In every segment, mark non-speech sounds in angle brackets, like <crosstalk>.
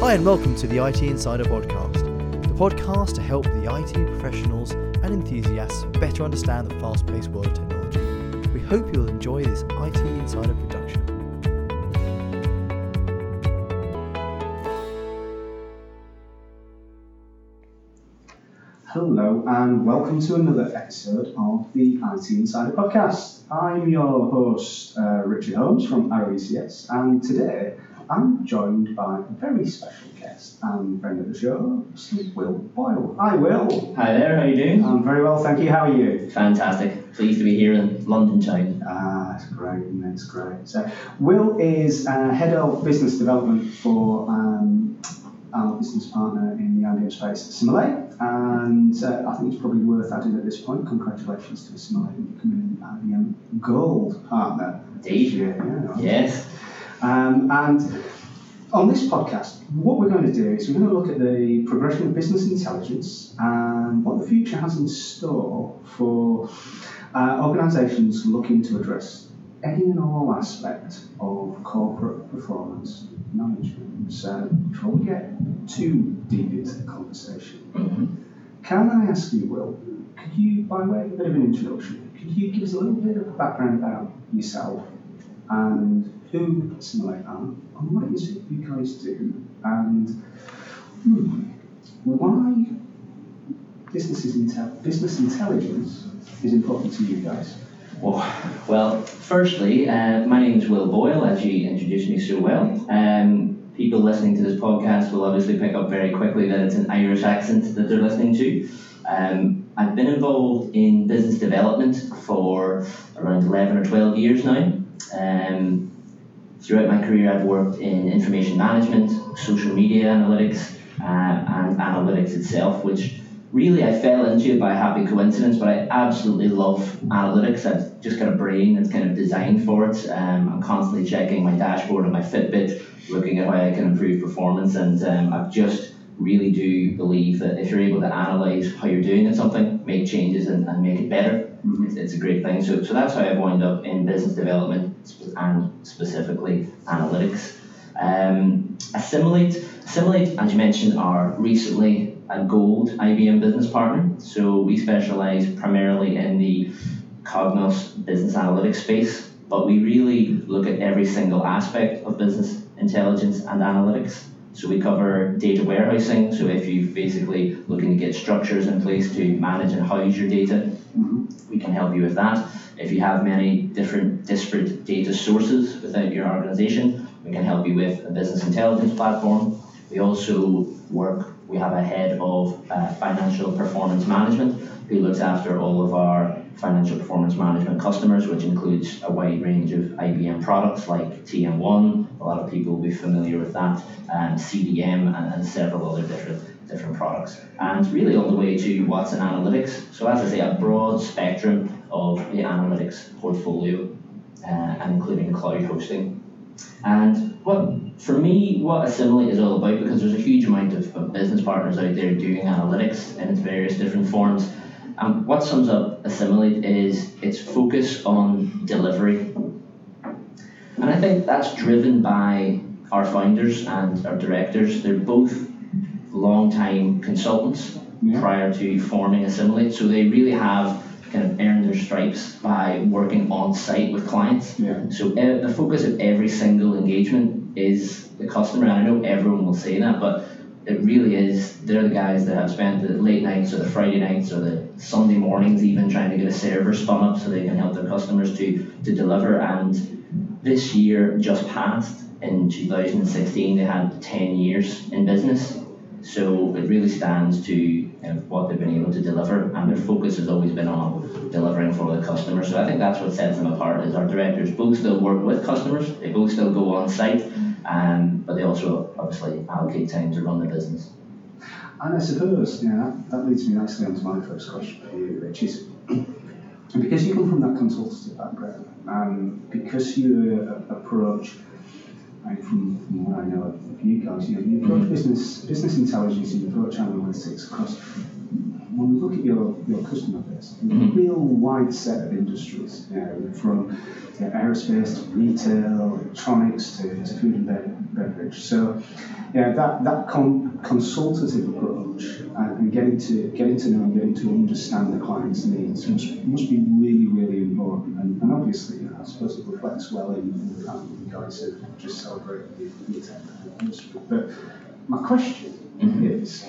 Hi, and welcome to the IT Insider Podcast, the podcast to help the IT professionals and enthusiasts better understand the fast paced world of technology. We hope you'll enjoy this IT Insider production. Hello and welcome to another episode of the IT Insider Podcast. I'm your host, uh, Richard Holmes from RECS, and today I'm joined by a very special guest and friend of the show, Mr. Will Boyle. Hi, Will. Hi there, how are you doing? I'm very well, thank you. How are you? Fantastic. Pleased to be here in London town. Ah, that's great, that's great. So, Will is uh, head of business development for um, our business partner in the IBM space, Assimilate. And uh, I think it's probably worth adding at this point, congratulations to Assimilate on becoming an IBM Gold partner. Indeed. Yeah, yeah. Yes. Um, and on this podcast, what we're going to do is we're going to look at the progression of business intelligence and what the future has in store for uh, organisations looking to address any and all aspect of corporate performance management. So before we get too deep into the conversation, Mhm. can I ask you, Will, could you, by way of a bit of an introduction, could you give us a little bit of background about yourself and who Assimilate are and what it is you guys do and hmm, why businesses intel- business intelligence is important to you guys? Well, well, firstly, uh, my name is Will Boyle, as you introduced me so well. Um, people listening to this podcast will obviously pick up very quickly that it's an Irish accent that they're listening to. Um, I've been involved in business development for around 11 or 12 years now. Um, throughout my career, I've worked in information management, social media analytics, uh, and analytics itself, which really I fell into by happy coincidence, but I absolutely love analytics. I've just got a brain that's kind of designed for it. Um, I'm constantly checking my dashboard and my Fitbit, looking at how I can improve performance, and um, I've just really do believe that if you're able to analyze how you're doing at something, make changes and, and make it better, it's, it's a great thing. So, so that's how I've wound up in business development and specifically analytics. Um, Assimilate, Assimilate, as you mentioned, are recently a gold IBM business partner. So we specialize primarily in the Cognos business analytics space, but we really look at every single aspect of business intelligence and analytics. So we cover data warehousing. So if you're basically looking to get structures in place to manage and house your data, we can help you with that. If you have many different disparate data sources within your organization, we can help you with a business intelligence platform. We also work, we have a head of uh, financial performance management who looks after all of our financial performance management customers, which includes a wide range of IBM products like TM1, a lot of people will be familiar with that, and CDM, and, and several other different different products. And really all the way to Watson Analytics. So as I say, a broad spectrum of the analytics portfolio, uh, and including cloud hosting. And what, for me, what Assimilate is all about, because there's a huge amount of, of business partners out there doing analytics in its various different forms. And what sums up Assimilate is its focus on delivery. And I think that's driven by our founders and our directors. They're both long-time consultants Yeah. prior to forming Assimilate, so they really have kind of earned their stripes by working on site with clients. Yeah. So e- the focus of every single engagement is the customer, and I know everyone will say that, but it really is. They're the guys that have spent the late nights or the Friday nights or the Sunday mornings even trying to get a server spun up so they can help their customers to to deliver. And this year just passed in 2016, they had 10 years in business. So it really stands to what they've been able to deliver, and their focus has always been on delivering for the customer. So I think that's what sets them apart. Is our directors both still work with customers, they both still go on site, um, but they also obviously allocate time to run the business. And I suppose, yeah, that, leads me nicely onto my first question for you, which is <clears throat> because you come from that consultative background, and because you uh, approach, mean, from, from what I know you guys, you, you approach business business intelligence, and you approach analytics across when we look at your, your customer base, a Mhm. real wide set of industries, you know, from you know, aerospace to retail, electronics to, to food and bev- beverage. So, yeah, that, that con- consultative approach and, and getting to getting to know and getting to understand the client's needs must, must be really, really important. And, and obviously, know, I suppose it reflects well in, in the fact that you guys have just celebrated the, the 10th anniversary. But my question Mhm. is,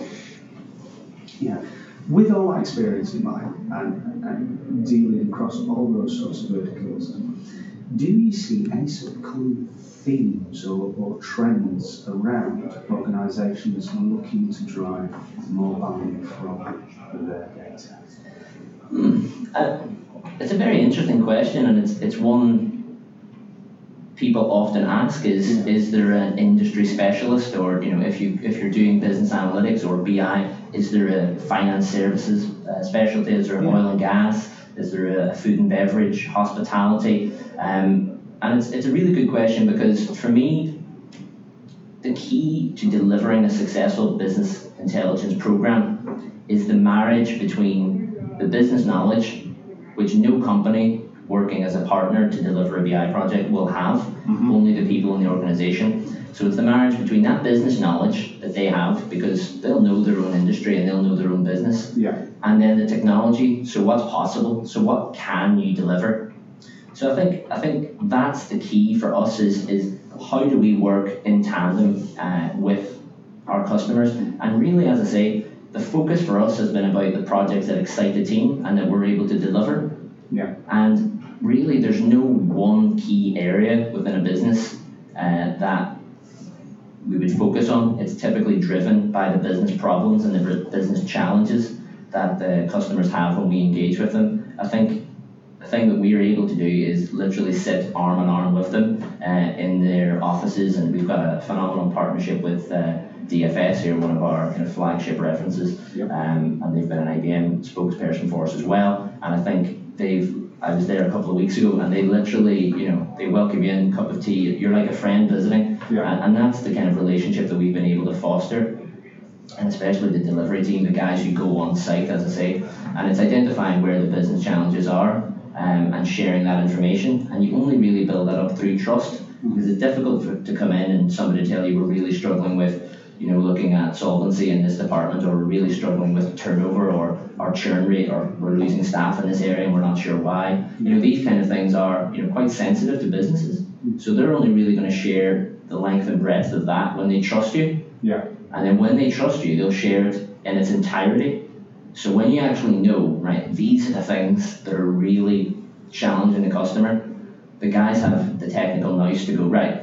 yeah, with all that experience in mind and, and dealing across all those sorts of verticals, do you see any sort of common themes or, or trends around organisations looking to drive more value from their it's a very interesting question, and it's it's one people often ask: is Yeah. is there an industry specialist, or you know, if you if you're doing business analytics or BI, is there a finance services uh, specialty? Is there an Yeah. oil and gas? Is there a food and beverage, hospitality? Um, and it's it's a really good question because for me, the key to delivering a successful business intelligence program is the marriage between the business knowledge, which no company working as a partner to deliver a BI project will have, Mhm. only the people in the organization. So it's the marriage between that business knowledge that they have, because they'll know their own industry and they'll know their own business, Yeah, and then the technology. So what's possible? So what can you deliver? So I think I think that's the key for us is is how do we work in tandem uh, with our customers? And really, as I say, the focus for us has been about the projects that excite the team and that we're able to deliver. yeah, And really, there's no one key area within a business uh, that we would focus on. It's typically driven by the business problems and the business challenges that the customers have when we engage with them. I think the thing that we are able to do is literally sit arm in arm with them uh, in their offices, and we've got a phenomenal partnership with uh, DFS here, one of our kind of flagship references, Yep. um, and they've been an IBM spokesperson for us as well. And I think they've. I was there a couple of weeks ago, and they literally, you know, they welcome you in, cup of tea. You're like a friend visiting, yeah, and, and that's the kind of relationship that we've been able to foster and especially the delivery team, the guys who go on site, as I say, and it's identifying where the business challenges are um, and sharing that information. And you only really build that up through trust because it's difficult for, to come in and somebody tell you we're really struggling with, you know, looking at solvency in this department, or really struggling with turnover, or our churn rate, or we're losing staff in this area and we're not sure why. You know, these kind of things are you know quite sensitive to businesses, so they're only really going to share the length and breadth of that when they trust you. yeah, And then when they trust you, they'll share it in its entirety. So when you actually know, right, these are the things that are really challenging the customer, the guys have the technical nous to go, right,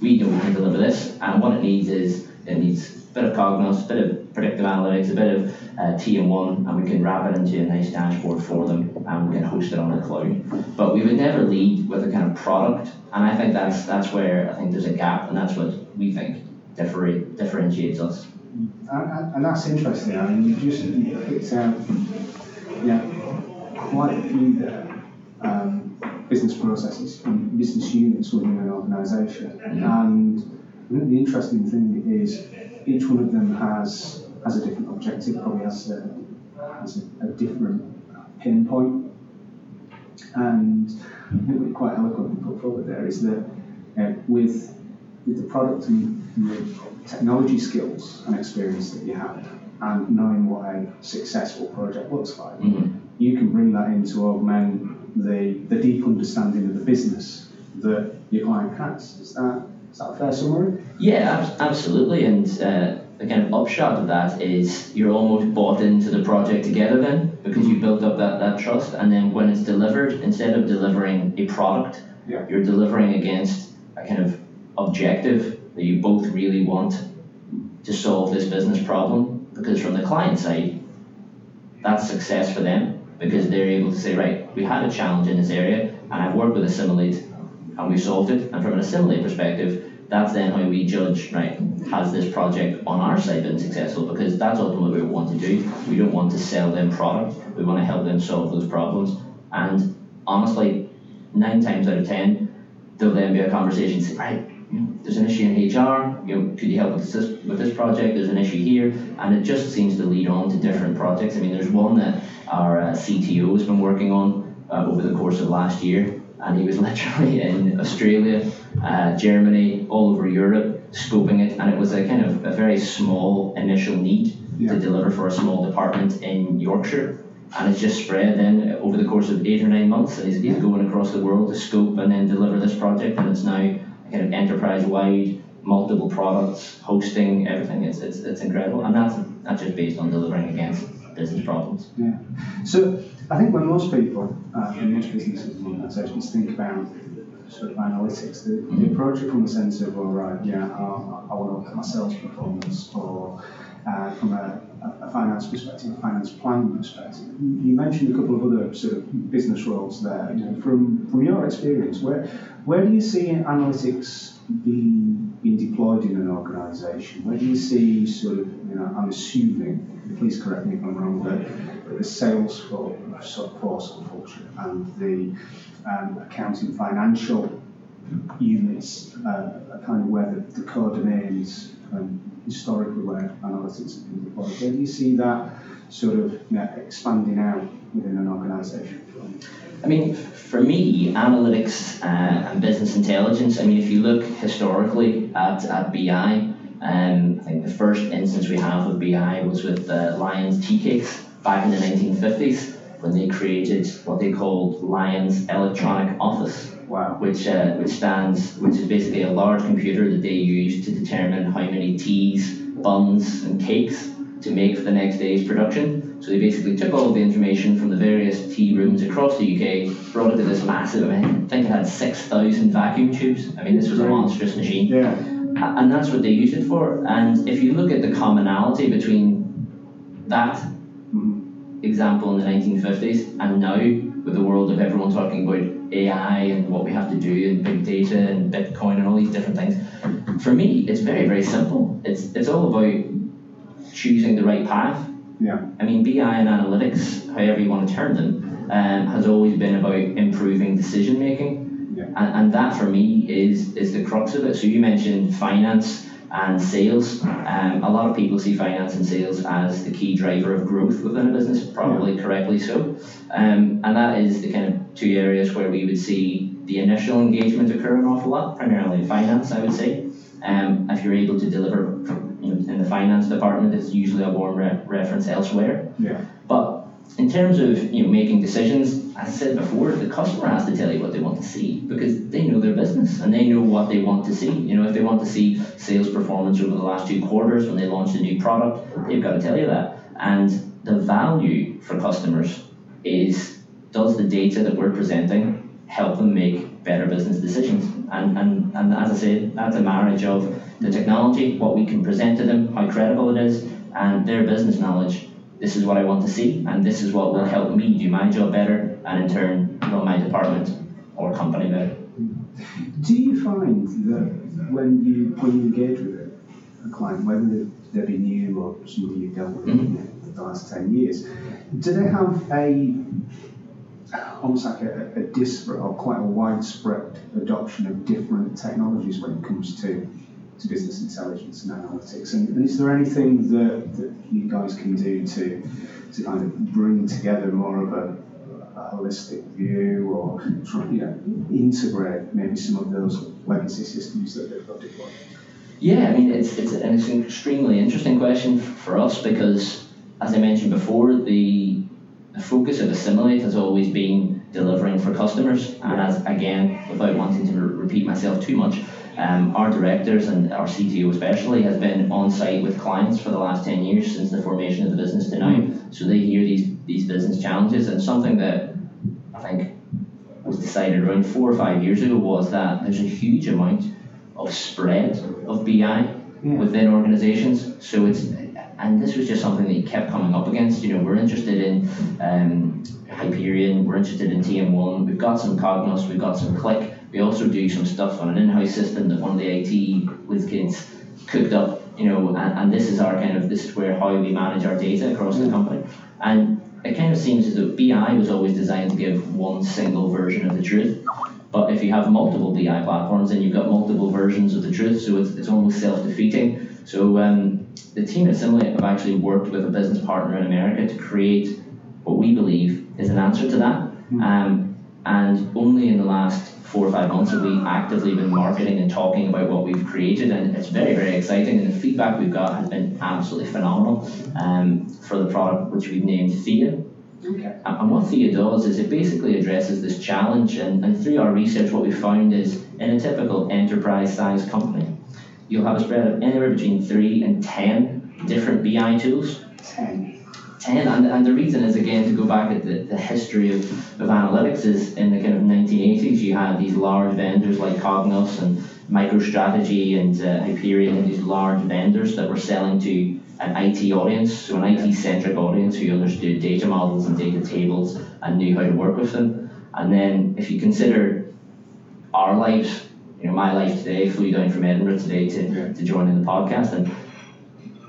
we know we can deliver this, and what it needs is it needs a bit of Cognos, a bit of predictive analytics, a bit of uh, TM1, and we can wrap it into a nice dashboard for them, and we can host it on the cloud. But we would never lead with a kind of product, and I think that's that's where I think there's a gap, and that's what we think differ- differentiates us. and, and, that's interesting. I mean, you just you picked out, yeah, quite a few there, um, business processes and business units within an organisation, and I think the interesting thing is each one of them has has a different objective, probably has a has a, a different pinpoint, and I think what quite eloquently put forward there is that uh, with with the product and the technology skills and experience that you have, and knowing what a successful project looks like, Mhm. you can bring that in to augment the, the deep understanding of the business that your client has. Is that, is that a fair summary? Yeah, ab- absolutely. And uh, the kind of upshot of that is you're almost bought into the project together then because you built up that, that trust. And then when it's delivered, instead of delivering a product, Yeah. you're delivering against a kind of objective that you both really want to solve this business problem. Because from the client side, that's success for them because they're able to say, right, we had a challenge in this area and I've worked with Assimilate and we solved it. And from an Assimilate perspective, that's then how we judge, right, has this project on our side been successful? Because that's ultimately what we want to do. We don't want to sell them product, we want to help them solve those problems. And honestly, nine times out of ten, there'll then be a conversation, say, right, there's an issue in HR. You know, could you help with this with this project? There's an issue here, and it just seems to lead on to different projects. I mean, there's one that our uh, CTO has been working on uh, over the course of last year, and he was literally in Australia, uh, Germany, all over Europe, scoping it, and it was a kind of a very small initial need Yeah. to deliver for a small department in Yorkshire. And it's just spread then over the course of eight or nine months. He's, he's Yeah. going across the world to scope and then deliver this project. And it's now kind of enterprise wide, multiple products, hosting, everything. It's, it's, it's incredible. And that's not just based on delivering against business problems. Yeah. So I think when most people, uh, in most businesses and organisations think about sort of analytics, they, they approach it from the sense of, all right, yeah, I, I want to look at my sales performance, or uh, from a, a finance perspective, a finance planning perspective. You mentioned a couple of other sort of business roles there. You know, from from your experience, where where do you see analytics being being deployed in an organisation? Where do you see sort of, you know, I'm assuming, please correct me if I'm wrong, but, the sales for, force function and the um, accounting financial units uh, are kind of where the, the domains um, historically where analytics have been do you see that sort of you know, expanding out within an organisation? I mean, for me, analytics uh, and business intelligence, I mean, if you look historically at, at BI, um, I think the first instance we have of BI was with uh, Lyons Tea Cakes back in the 1950s when they created what they called Lyons Electronic Office Wow. which uh, which stands which is basically a large computer that they use to determine how many teas, buns, and cakes to make for the next day's production. So they basically took all the information from the various tea rooms across the UK, brought it to this massive. I think it had six thousand vacuum tubes. I mean, this was a monstrous machine, Yeah. And that's what they use it for. And if you look at the commonality between that example in the 1950s and now with the world of everyone talking about AI and what we have to do and big data and Bitcoin and all these different things. For me, it's very, very simple. It's, it's all about choosing the right path. Yeah. I mean, BI and analytics, however you want to term them, um, has always been about improving decision making. And, and that for me is, is the crux of it. So you mentioned finance and sales. Um, a lot of people see finance and sales as the key driver of growth within a business, probably correctly so. Um, and that is the kind of two areas where we would see the initial engagement occur an awful lot, primarily in finance, I would say. Um, if you're able to deliver you know, in the finance department, it's usually a warm re- reference elsewhere. Yeah. But in terms of you know making decisions, I said before, the customer has to tell you what they want to see because they know their business and they know what they want to see. You know, if they want to see sales performance over the last two quarters when they launched a new product, they've got to tell you that. And the value for customers is does the data that we're presenting help them make better business decisions? And, and, and as I said, that's a marriage of the technology, what we can present to them, how credible it is, and their business knowledge. This is what I want to see, and this is what will help me do my job better, and in turn, run my department or company better. Do you find that when you when you engage with a, client, whether they be new or somebody you've dealt with mm-hmm. in the last ten years, do they have a almost like a, a disparate or quite a widespread adoption of different technologies when it comes to to business intelligence and analytics? And, and is there anything that, that you guys can do to to kind of bring together more of a holistic view or try, you know, integrate maybe some of those legacy systems that they've got deployed? Yeah, I mean, it's, it's, an, it's an extremely interesting question for us because, as I mentioned before, the, the focus of Assimilate has always been delivering for customers. And as again, without wanting to re- repeat myself too much, um, our directors and our CTO especially has been on site with clients for the last 10 years since the formation of the business to now. So they hear these, these business challenges and something that I think was decided around four or five years ago was that there's a huge amount of spread of BI within organizations. So it's and this was just something that you kept coming up against. You know, we're interested in um, Hyperion, we're interested in TM1, we've got some Cognos, we've got some Qlik. We also do some stuff on an in-house system that one of the IT whiz kids cooked up. You know, and, and this is our kind of this is where how we manage our data across the company. And it kind of seems as though BI was always designed to give one single version of the truth. But if you have multiple BI platforms, then you've got multiple versions of the truth, so it's, it's almost self defeating. So um, the team at Assimilate have actually worked with a business partner in America to create what we believe is an answer to that. Um, and only in the last four or five months have we actively been marketing and talking about what we've created, and it's very, very exciting. And the feedback we've got has been absolutely phenomenal um, for the product, which we've named Thea. Okay. And what Thea does is it basically addresses this challenge, and, and through our research, what we found is in a typical enterprise sized company, you'll have a spread of anywhere between three and ten different BI tools. Ten. 10 and, and the reason is again to go back at the, the history of, of analytics is in the kind of 1980s you had these large vendors like Cognos and MicroStrategy and uh, Hyperion and these large vendors that were selling to an IT audience, so an IT centric audience who understood data models and data tables and knew how to work with them. And then if you consider our lives, you know, my life today, flew down from Edinburgh today to, to join in the podcast and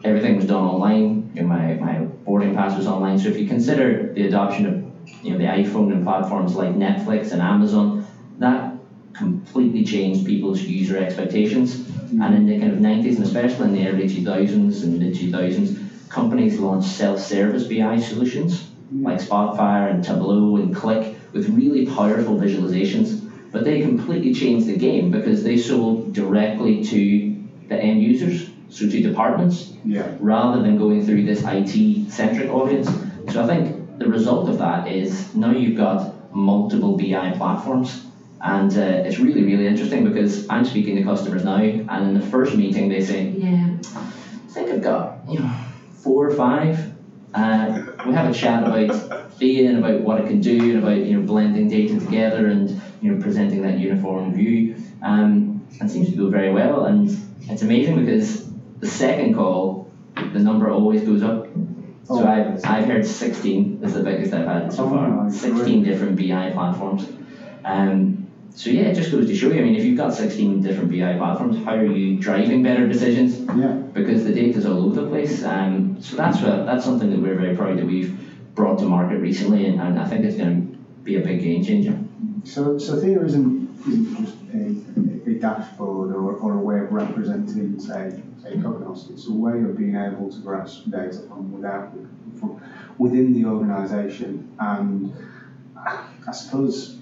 everything was done online. Know, my, my boarding pass was online. So if you consider the adoption of you know the iPhone and platforms like Netflix and Amazon, that completely changed people's user expectations. And in the kind of 90s and especially in the early 2000s and mid 2000s, companies launched self-service BI solutions like Spotfire and Tableau and Qlik with really powerful visualizations. But they completely changed the game because they sold directly to the end users, so to departments, Yeah. rather than going through this IT centric audience. So I think the result of that is now you've got multiple BI platforms. And uh, it's really, really interesting because I'm speaking to customers now, and in the first meeting they say, "Yeah, I think I've got you know four or five. Uh, we have a chat about Thea and about what it can do, and about you know blending data together and you know presenting that uniform view. Um, and it seems to go very well. And it's amazing because the second call, the number always goes up. So Oh, I've. I've heard 16 is the biggest I've had so Oh, far. my 16 different BI platforms. Um, so yeah, it just goes to show you. I mean, if you've got 16 different BI platforms, how are you driving better decisions? Yeah. Because the data's all over the place. Um, so that's what, that's something that we're very proud that we've brought to market recently, and, and I think it's going to be a big game changer. So, so Thea isn't, isn't just a dashboard or, or a way of representing, say, say Cognos. It's a way of being able to grasp data from without, from within the organisation. And I suppose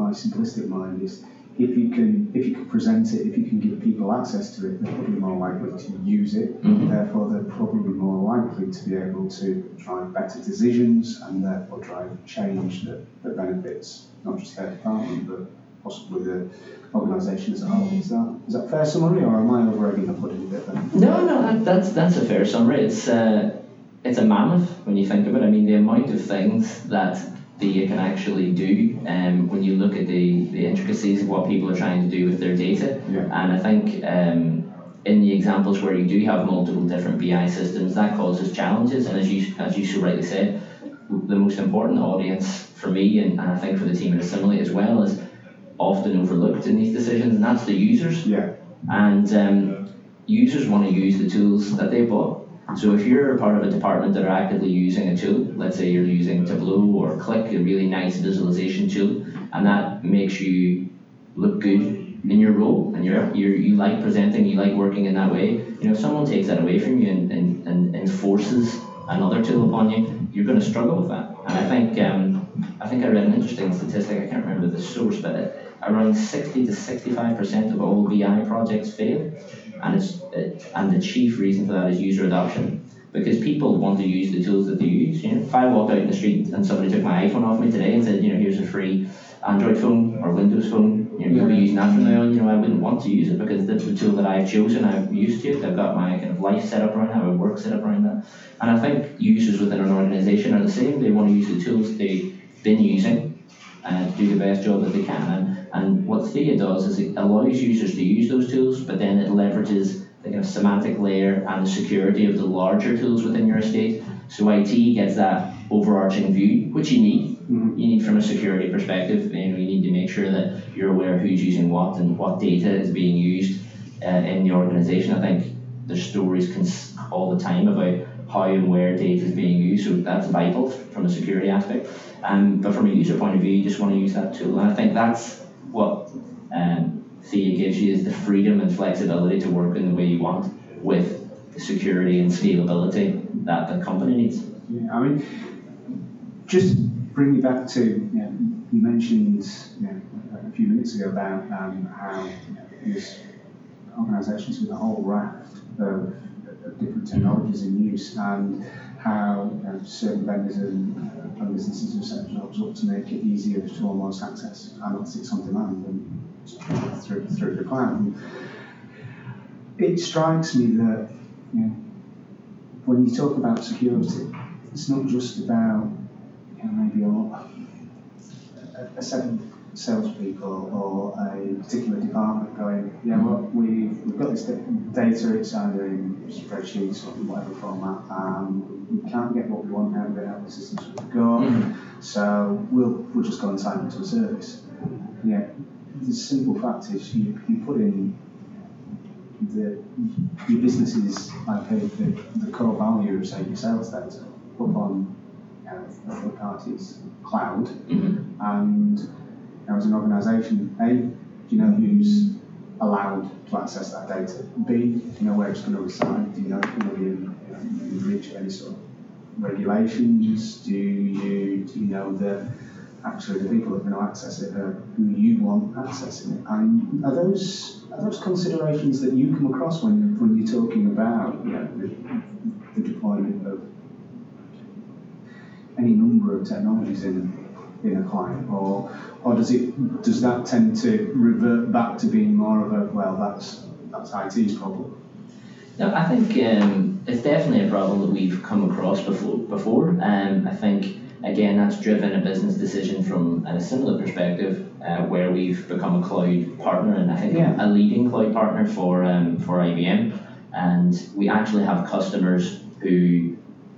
my simplistic mind is if you can if you can present it, if you can give people access to it, they're probably more likely to use it. Mhm. Therefore, they're probably more likely to be able to drive better decisions and therefore drive change that, that benefits not just their department but possibly the organisation as a whole. Is that is that fair summary, or am I over egging the pudding a bit then? No, no, that, that's that's a fair summary. It's uh, it's a mammoth when you think of it. I mean, the amount of things that Thea can actually do, um, when you look at the, the intricacies of what people are trying to do with their data. Yeah. And I think um, in the examples where you do have multiple different BI systems, that causes challenges. And as you as you so rightly said, the most important audience for me and, and I think for the team at Assimilate as well is often overlooked in these decisions, and that's the users Yeah. and um, users want to use the tools that they bought. So if you're a part of a department that are actively using a tool, let's say you're using Tableau or Qlik, a really nice visualization tool, and that makes you look good in your role, and you're, you're you like presenting, you like working in that way. You know, if someone takes that away from you and, and, and enforces another tool upon you, you're going to struggle with that. And I think um, I think I read an interesting statistic. I can't remember the source, but it, around 60 to 65 percent of all BI projects fail, and it's it, and the chief reason for that is user adoption. Because people want to use the tools that they use. You know, if I walked out in the street and somebody took my iPhone off me today and said, you know, here's a free Android phone or Windows phone, you know, you'll be using that from now on. You know, I wouldn't want to use it because that's the tool that I've chosen. I've used to it. I've got my kind of life set up around that, my work set up around that. And I think users within an organisation are the same. They want to use the tools they've been using uh, to do the best job that they can. And, and what Thea does is it allows users to use those tools, but then it leverages the kind of semantic layer and the security of the larger tools within your estate. So IT gets that overarching view, which you need. Mhm. You need from a security perspective. You know, you need to make sure that you're aware of who's using what and what data is being used uh, in the organisation. I think there's stories cons- all the time about how and where data is being used, so that's vital from a security aspect. Um, but from a user point of view, you just want to use that tool, and I think that's what um, Thea gives you is the freedom and flexibility to work in the way you want with the security and scalability that the company needs. Yeah, I mean, just bring me back to you, know, you mentioned you know, a few minutes ago about um, how you know, organisations with a whole raft of, of different technologies in use and how you know, certain vendors and, uh, and businesses have set jobs up to make it easier to almost access analytics on demand and through, through the cloud. And it strikes me that you know, when you talk about security, it's not just about you know, maybe a, a of salespeople or a particular department going, yeah, well, we've, we've got this data, it's either in spreadsheets or whatever format, and we can't get what we want out of it out the systems we've got, Mm-hmm. so we'll, we'll just go and sign to a service. Yeah, the simple fact is you, you put in the your business is like the, the, the core value of say your sales data up on you know, a third party's cloud Mhm. and you know, as an organisation, A, do you know who's allowed to access that data? B, do you know where it's going to reside? Do you know it's going to be in, any sort of regulations? Do you do you know that actually the people that are going to access it are who you want accessing it? And are those are those considerations that you come across when when you're talking about you know, the, the deployment of any number of technologies in in a client, or or does it does that tend to revert back to being more of a well that's that's IT's problem? No, I think um, it's definitely a problem that we've come across before. Before, um, I think again that's driven a business decision from a similar perspective, uh, where we've become a cloud partner, and I think Yeah. a leading cloud partner for um, for IBM, and we actually have customers who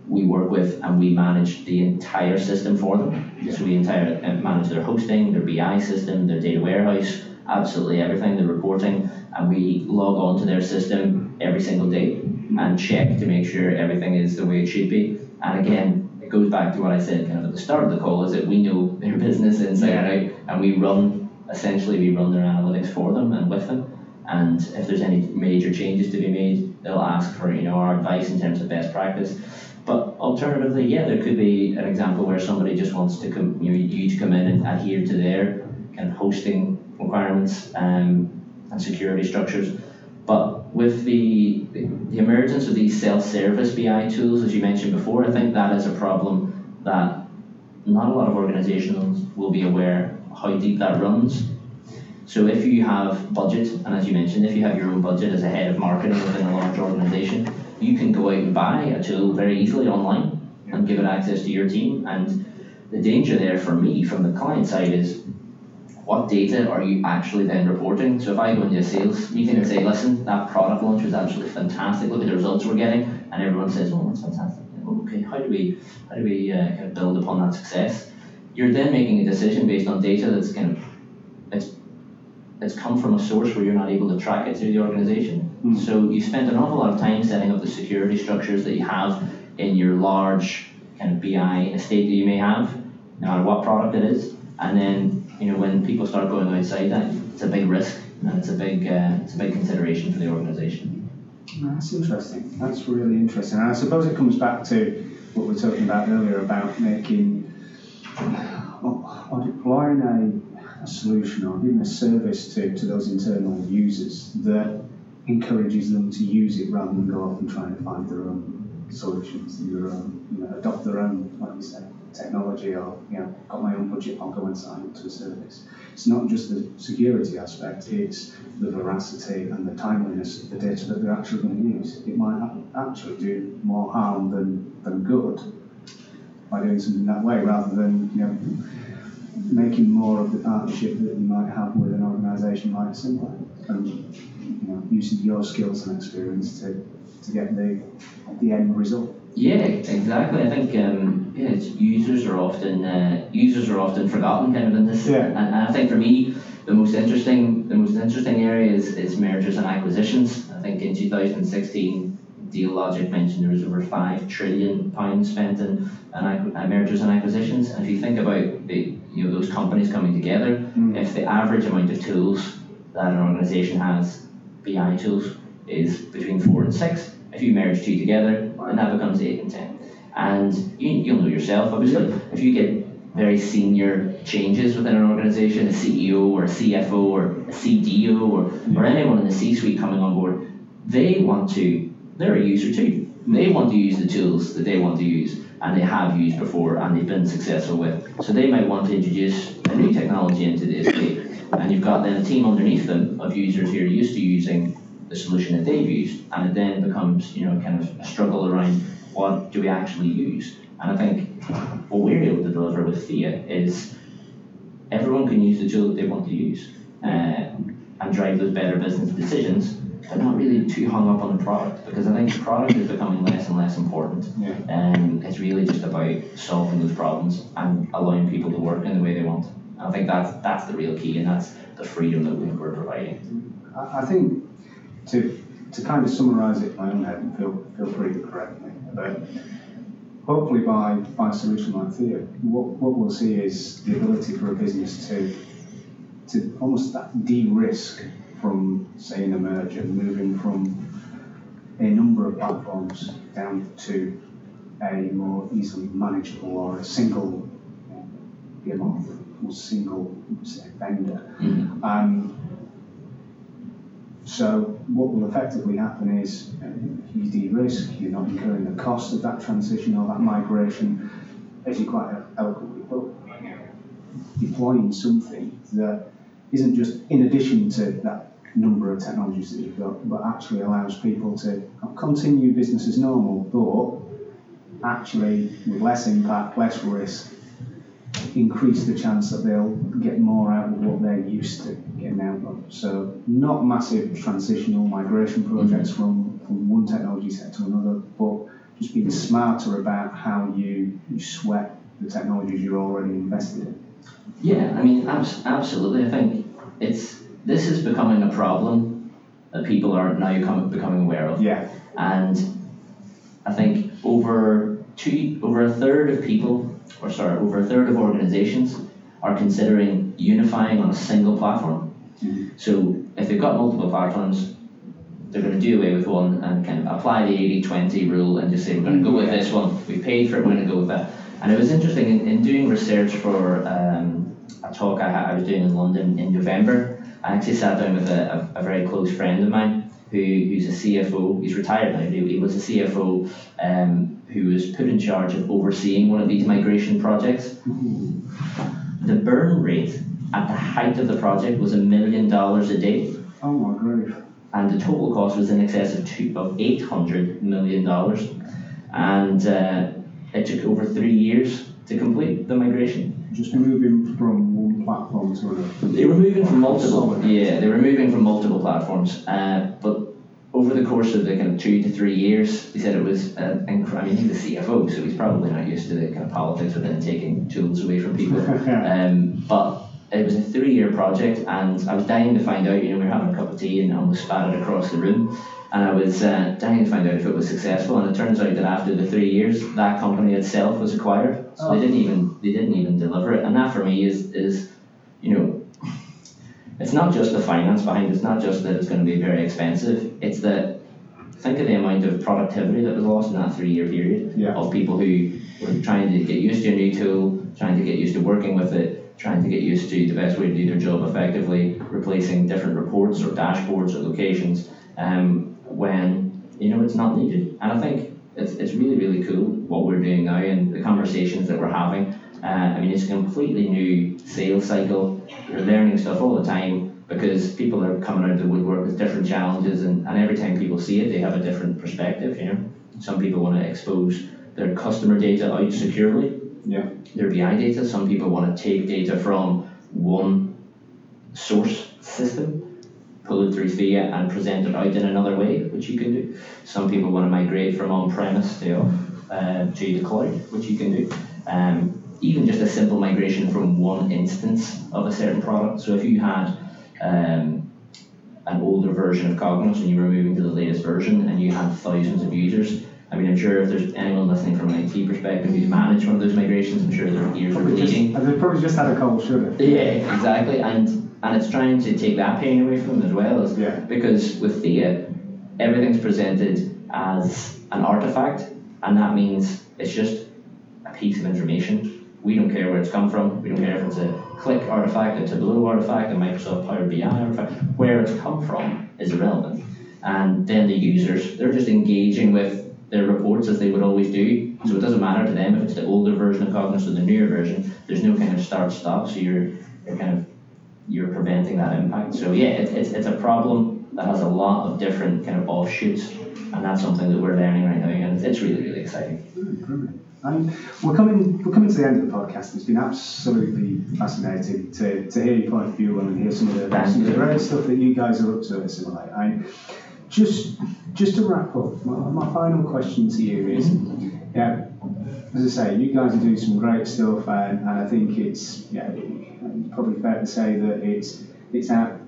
we work with and we manage the entire system for them. So we entire uh, manage their hosting, their BI system, their data warehouse, absolutely everything, the reporting, and we log on to their system every single day and check to make sure everything is the way it should be. And again, it goes back to what I said kind of at the start of the call is that we know their <laughs> business inside and out and we run essentially we run their analytics for them and with them. And if there's any major changes to be made, they'll ask for you know our advice in terms of best practice. But alternatively, yeah, there could be an example where somebody just wants to come, you, know, you to come in and adhere to their kind of hosting requirements um, and security structures. But with the, the emergence of these self-service BI tools, as you mentioned before, I think that is a problem that not a lot of organizations will be aware how deep that runs. So if you have budget, and as you mentioned, if you have your own budget as a head of marketing within a large organization, you can go out and buy a tool very easily online and give it access to your team. And the danger there for me from the client side is what data are you actually then reporting? So if I go into a sales meeting and say, listen, that product launch was absolutely fantastic, look at the results we're getting, and everyone says, oh, that's fantastic. Okay, how do we how do we uh, kind of build upon that success? You're then making a decision based on data that's kind of it's it's come from a source where you're not able to track it through the organization. Mm. So you spend an awful lot of time setting up the security structures that you have in your large kind of BI estate that you may have, no matter what product it is. And then, you know, when people start going outside that, it's a big risk and it's a big uh, it's a big consideration for the organization. That's interesting. That's really interesting. And I suppose it comes back to what we were talking about earlier about making or, deploying a, a solution or giving a service to, to those internal users that encourages them to use it rather than go off and try and find their own solutions, their own, you know, adopt their own, like you technology or, you know, got my own budget, I'll go and sign up to a service. It's not just the security aspect, it's the veracity and the timeliness of the data that they're actually going to use. It might actually do more harm than, than good by doing something that way rather than, you know, making more of the partnership that you might have with an organisation like Simpler and you know, using your skills and experience to, to get the, the end result. Yeah, exactly. I think um, yeah, it's, users are often uh, users are often forgotten kind of in this. Yeah. And, and I think for me, the most interesting the most interesting area is, is mergers and acquisitions. I think in 2016, Dealogic mentioned there was over five trillion pounds spent in, in uh, mergers and acquisitions. And if you think about the, you know those companies coming together, Mm. if the average amount of tools that an organisation has, BI tools, is between four and six, if you merge two together, then that becomes eight and ten. And you, you'll know yourself, obviously, if you get very senior changes within an organisation, a CEO or a CFO or a CDO or, or anyone in the C-suite coming on board, they want to, they're a user too. They want to use the tools that they want to use and they have used before and they've been successful with. So they might want to introduce a new technology into the estate. And you've got then a team underneath them of users who are used to using the solution that they've used. And it then becomes, you know, kind of a struggle around what do we actually use. And I think what we're able to deliver with Thea is everyone can use the tool that they want to use uh, and drive those better business decisions, but not really too hung up on the product because I think the product is becoming less and less important. Yeah. And it's really just about solving those problems and allowing people to work in the way they want. And I think that's that's the real key, and that's the freedom that we- we're providing. I, I think to to kind of summarise it in my own head, and feel feel free to correct me, but hopefully by by a solution like Thea, what what we'll see is the ability for a business to to almost that de-risk from say in a merger, moving from a number of platforms down to a more easily manageable or a single behemoth or single say, vendor. Mhm. Um, so what will effectively happen is uh, you de-risk, you're not incurring the cost of that transition or that migration, as you quite eloquently put, deploying something that isn't just in addition to that number of technologies that you've got, but actually allows people to continue business as normal, but actually with less impact, less risk, increase the chance that they'll get more out of what they're used to getting out of. So not massive transitional migration projects from, from one technology set to another, but just being smarter about how you, you sweat the technologies you're already invested in. Yeah, I mean, abs- absolutely. I think it's this is becoming a problem that people are now come, becoming aware of. Yeah. and I think over two, over a third of people, or sorry, over a third of organizations are considering unifying on a single platform. Mhm. So if they've got multiple platforms, they're going to do away with one and kind of apply the 80-20 rule and just say we're going to go with this one. We paid for it, we're going to go with that. And it was interesting in, in doing research for um, a talk I, I was doing in London in November. I actually sat down with a, a, a very close friend of mine who, who's a CFO. He's retired now. He, he was a CFO um, who was put in charge of overseeing one of these migration projects. The burn rate at the height of the project was a million dollars a day, Oh my grief. and the total cost was in excess of two of eight hundred million dollars, and uh, it took over three years to complete the migration. Just moving from one platform to another. They were moving from multiple, yeah, they were moving from multiple platforms, uh, but over the course of the kind of two to three years, he said it was, uh, inc- I mean, he's the CFO, so he's probably not used to the kind of politics within taking tools away from people. <laughs> Um, but it was a three-year project, and I was dying to find out. You know, we were having a cup of tea and almost spat it across the room, and I was uh, dying to find out if it was successful. And it turns out that after the three years, that company itself was acquired, so Oh. they didn't even they didn't even deliver it. And that for me is is, you know. It's not just the finance behind it, it's not just that it's going to be very expensive, it's that think of the amount of productivity that was lost in that three year period Yeah. of people who were trying to get used to a new tool, trying to get used to working with it, trying to get used to the best way to do their job effectively, replacing different reports or dashboards or locations um, when you know it's not needed. And I think it's, it's really, really cool what we're doing now and the conversations that we're having. Uh, I mean, it's a completely new sales cycle. You're learning stuff all the time because people are coming out of the woodwork with different challenges, and, and every time people see it, they have a different perspective. You know, some people want to expose their customer data out securely, Yeah. their BI data. Some people want to take data from one source system, pull it through Thea, and present it out in another way, which you can do. Some people want to migrate from on-premise to uh, to the cloud, which you can do. Um, even just a simple migration from one instance of a certain product. So if you had um, an older version of Cognos and you were moving to the latest version and you had thousands of users, I mean, I'm sure if there's anyone listening from an IT perspective who's managed one of those migrations, I'm sure their ears are Probably just, bleeding. they probably just had a cold sugar. Yeah, exactly, and and it's trying to take that pain away from them as well. As, Yeah. Because with Thea, everything's presented as an artifact, and that means it's just a piece of information. We don't care where it's come from. We don't care if it's a Qlik artifact, a Tableau artifact, a Microsoft Power BI artifact. Where it's come from is irrelevant. And then the users, they're just engaging with their reports as they would always do. So it doesn't matter to them if it's the older version of Cognos or the newer version. There's no kind of start stop. So you're you're kind of you're preventing that impact. So yeah, it, it's it's a problem that has a lot of different kind of offshoots, and that's something that we're learning right now, and it's, it's really really exciting. Hmm, hmm. We're coming we're coming to the end of the podcast. It's been absolutely fascinating to, to hear your point of view and hear some of the, some of the great stuff that you guys are up to at Assimilate. Just just to wrap up, my, my final question to you is, mm-hmm. yeah, as I say, you guys are doing some great stuff, and, and I think it's yeah, probably fair to say that it's it's out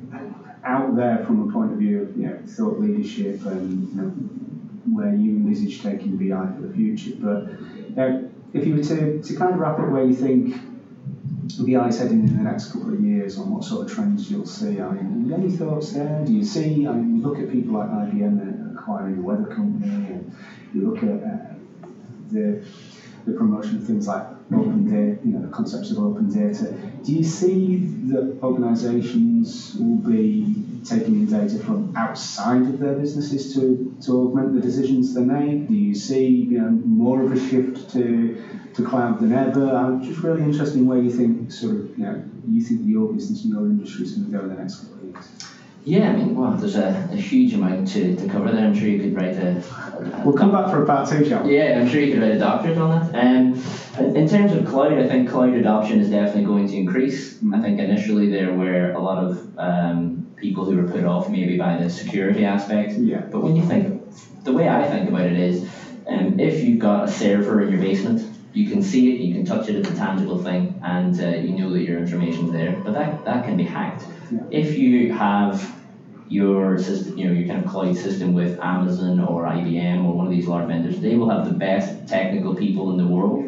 out there from a point of view of you know thought leadership and you know, where you envisage taking BI for the future. But uh, if you were to, to kind of wrap up where you think BI is heading in the next couple of years on what sort of trends you'll see, I mean, any thoughts there? Do you see, I mean, you look at people like IBM acquiring a weather company, and you look at uh, the, the promotion of things like open data, you know, the concepts of open data. Do you see that organisations will be taking in data from outside of their businesses to, to augment the decisions they make? Do you see you know, more of a shift to, to cloud than ever? I'm just really interested in where you think sort of you know you think your business and your industry is going to go in the next couple of years. Yeah, I mean, well, there's a, a huge amount to, to cover there. I'm sure you could write a. a- We'll come back for a part two, shall we? Yeah, I'm sure you could write a doctorate on that. Um, in terms of cloud, I think cloud adoption is definitely going to increase. I think initially there were a lot of um, people who were put off maybe by the security aspect. Yeah. But when you think, the way I think about it is, um, if you've got a server in your basement, you can see it, you can touch it, it's a tangible thing, and uh, you know that your information's there. But that, that can be hacked. Yeah. If you have your system, you know, your kind of cloud system with Amazon or IBM or one of these large vendors, they will have the best technical people in the world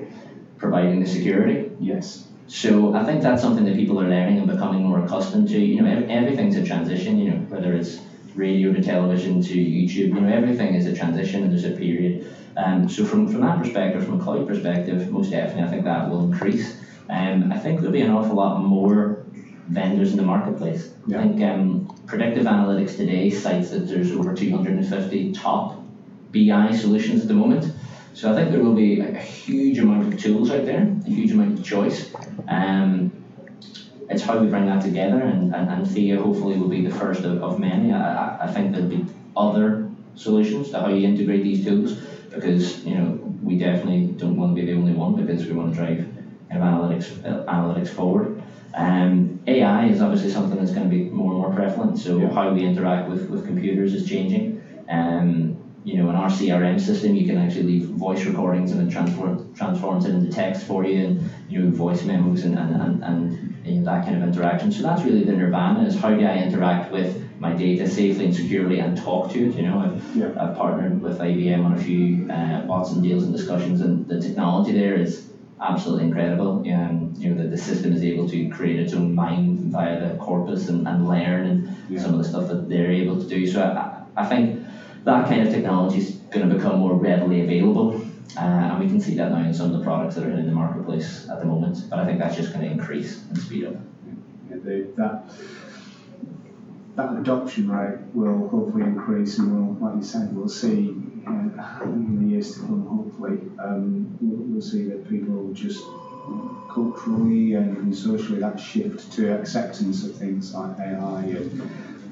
providing the security. Yes. So I think that's something that people are learning and becoming more accustomed to. You know, ev- everything's a transition. You know, whether it's radio to television to YouTube. You know, everything is a transition and there's a period. Um, so from from that perspective, from a cloud perspective, most definitely, I think that will increase. Um, I think there'll be an awful lot more vendors in the marketplace. Yeah. I think um, predictive analytics today cites that there's over 250 top BI solutions at the moment. So I think there will be a, a huge amount of tools out there, a huge amount of choice. Um, it's how we bring that together, and, and, and Thea hopefully will be the first of, of many. I, I- think there'll be other solutions to how you integrate these tools because you know we definitely don't want to be the only one because we want to drive kind of analytics uh, analytics forward. Um, AI is obviously something that's going to be more and more prevalent. So Yeah. how we interact with, with computers is changing. Um, you know, an our CRM system, you can actually leave voice recordings and it transform, transforms it into text for you, and you know, voice memos and and, and, and you know, that kind of interaction. So that's really the nirvana: is how do I interact with my data safely and securely and talk to it? You know, I've, Yeah. I've partnered with IBM on a few uh, Watson deals and discussions, and the technology there is absolutely incredible. And you know, that the system is able to create its own mind via the corpus and, and learn and Yeah. some of the stuff that they're able to do. So I, I think that kind of technology is going to become more readily available. Uh, and we can see that now in some of the products that are in the marketplace at the moment. But I think that's just going to increase and speed up. Yeah, that that adoption rate will hopefully increase, and we'll, like you said, we'll see uh, in the years to come. Hopefully, um, we'll, we'll see that people just culturally and socially that shift to acceptance of things like AI and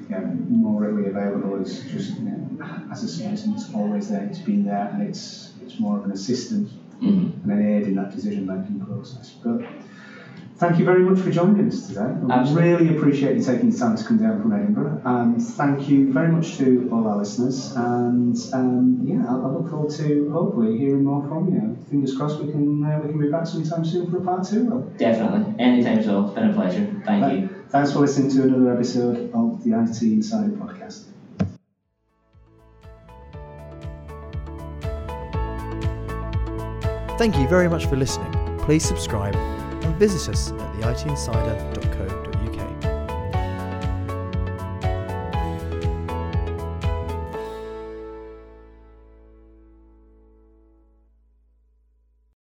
you know, more readily available as just you know, as a service, and it's always there. It's been there, and it's it's more of an assistant Mm-hmm. and an aid in that decision making process. But thank you very much for joining us today. I really appreciate you taking the time to come down from Edinburgh. And thank you very much to all our listeners. And um, yeah, I, I look forward to hopefully hearing more from you. Fingers crossed we can uh, we can be back sometime soon for a part two. Definitely. Anytime so. It's been a pleasure. Thank you. Thanks for listening to another episode of the IT Insider podcast. Thank you very much for listening. Please subscribe and visit us at theitinsider.co.uk.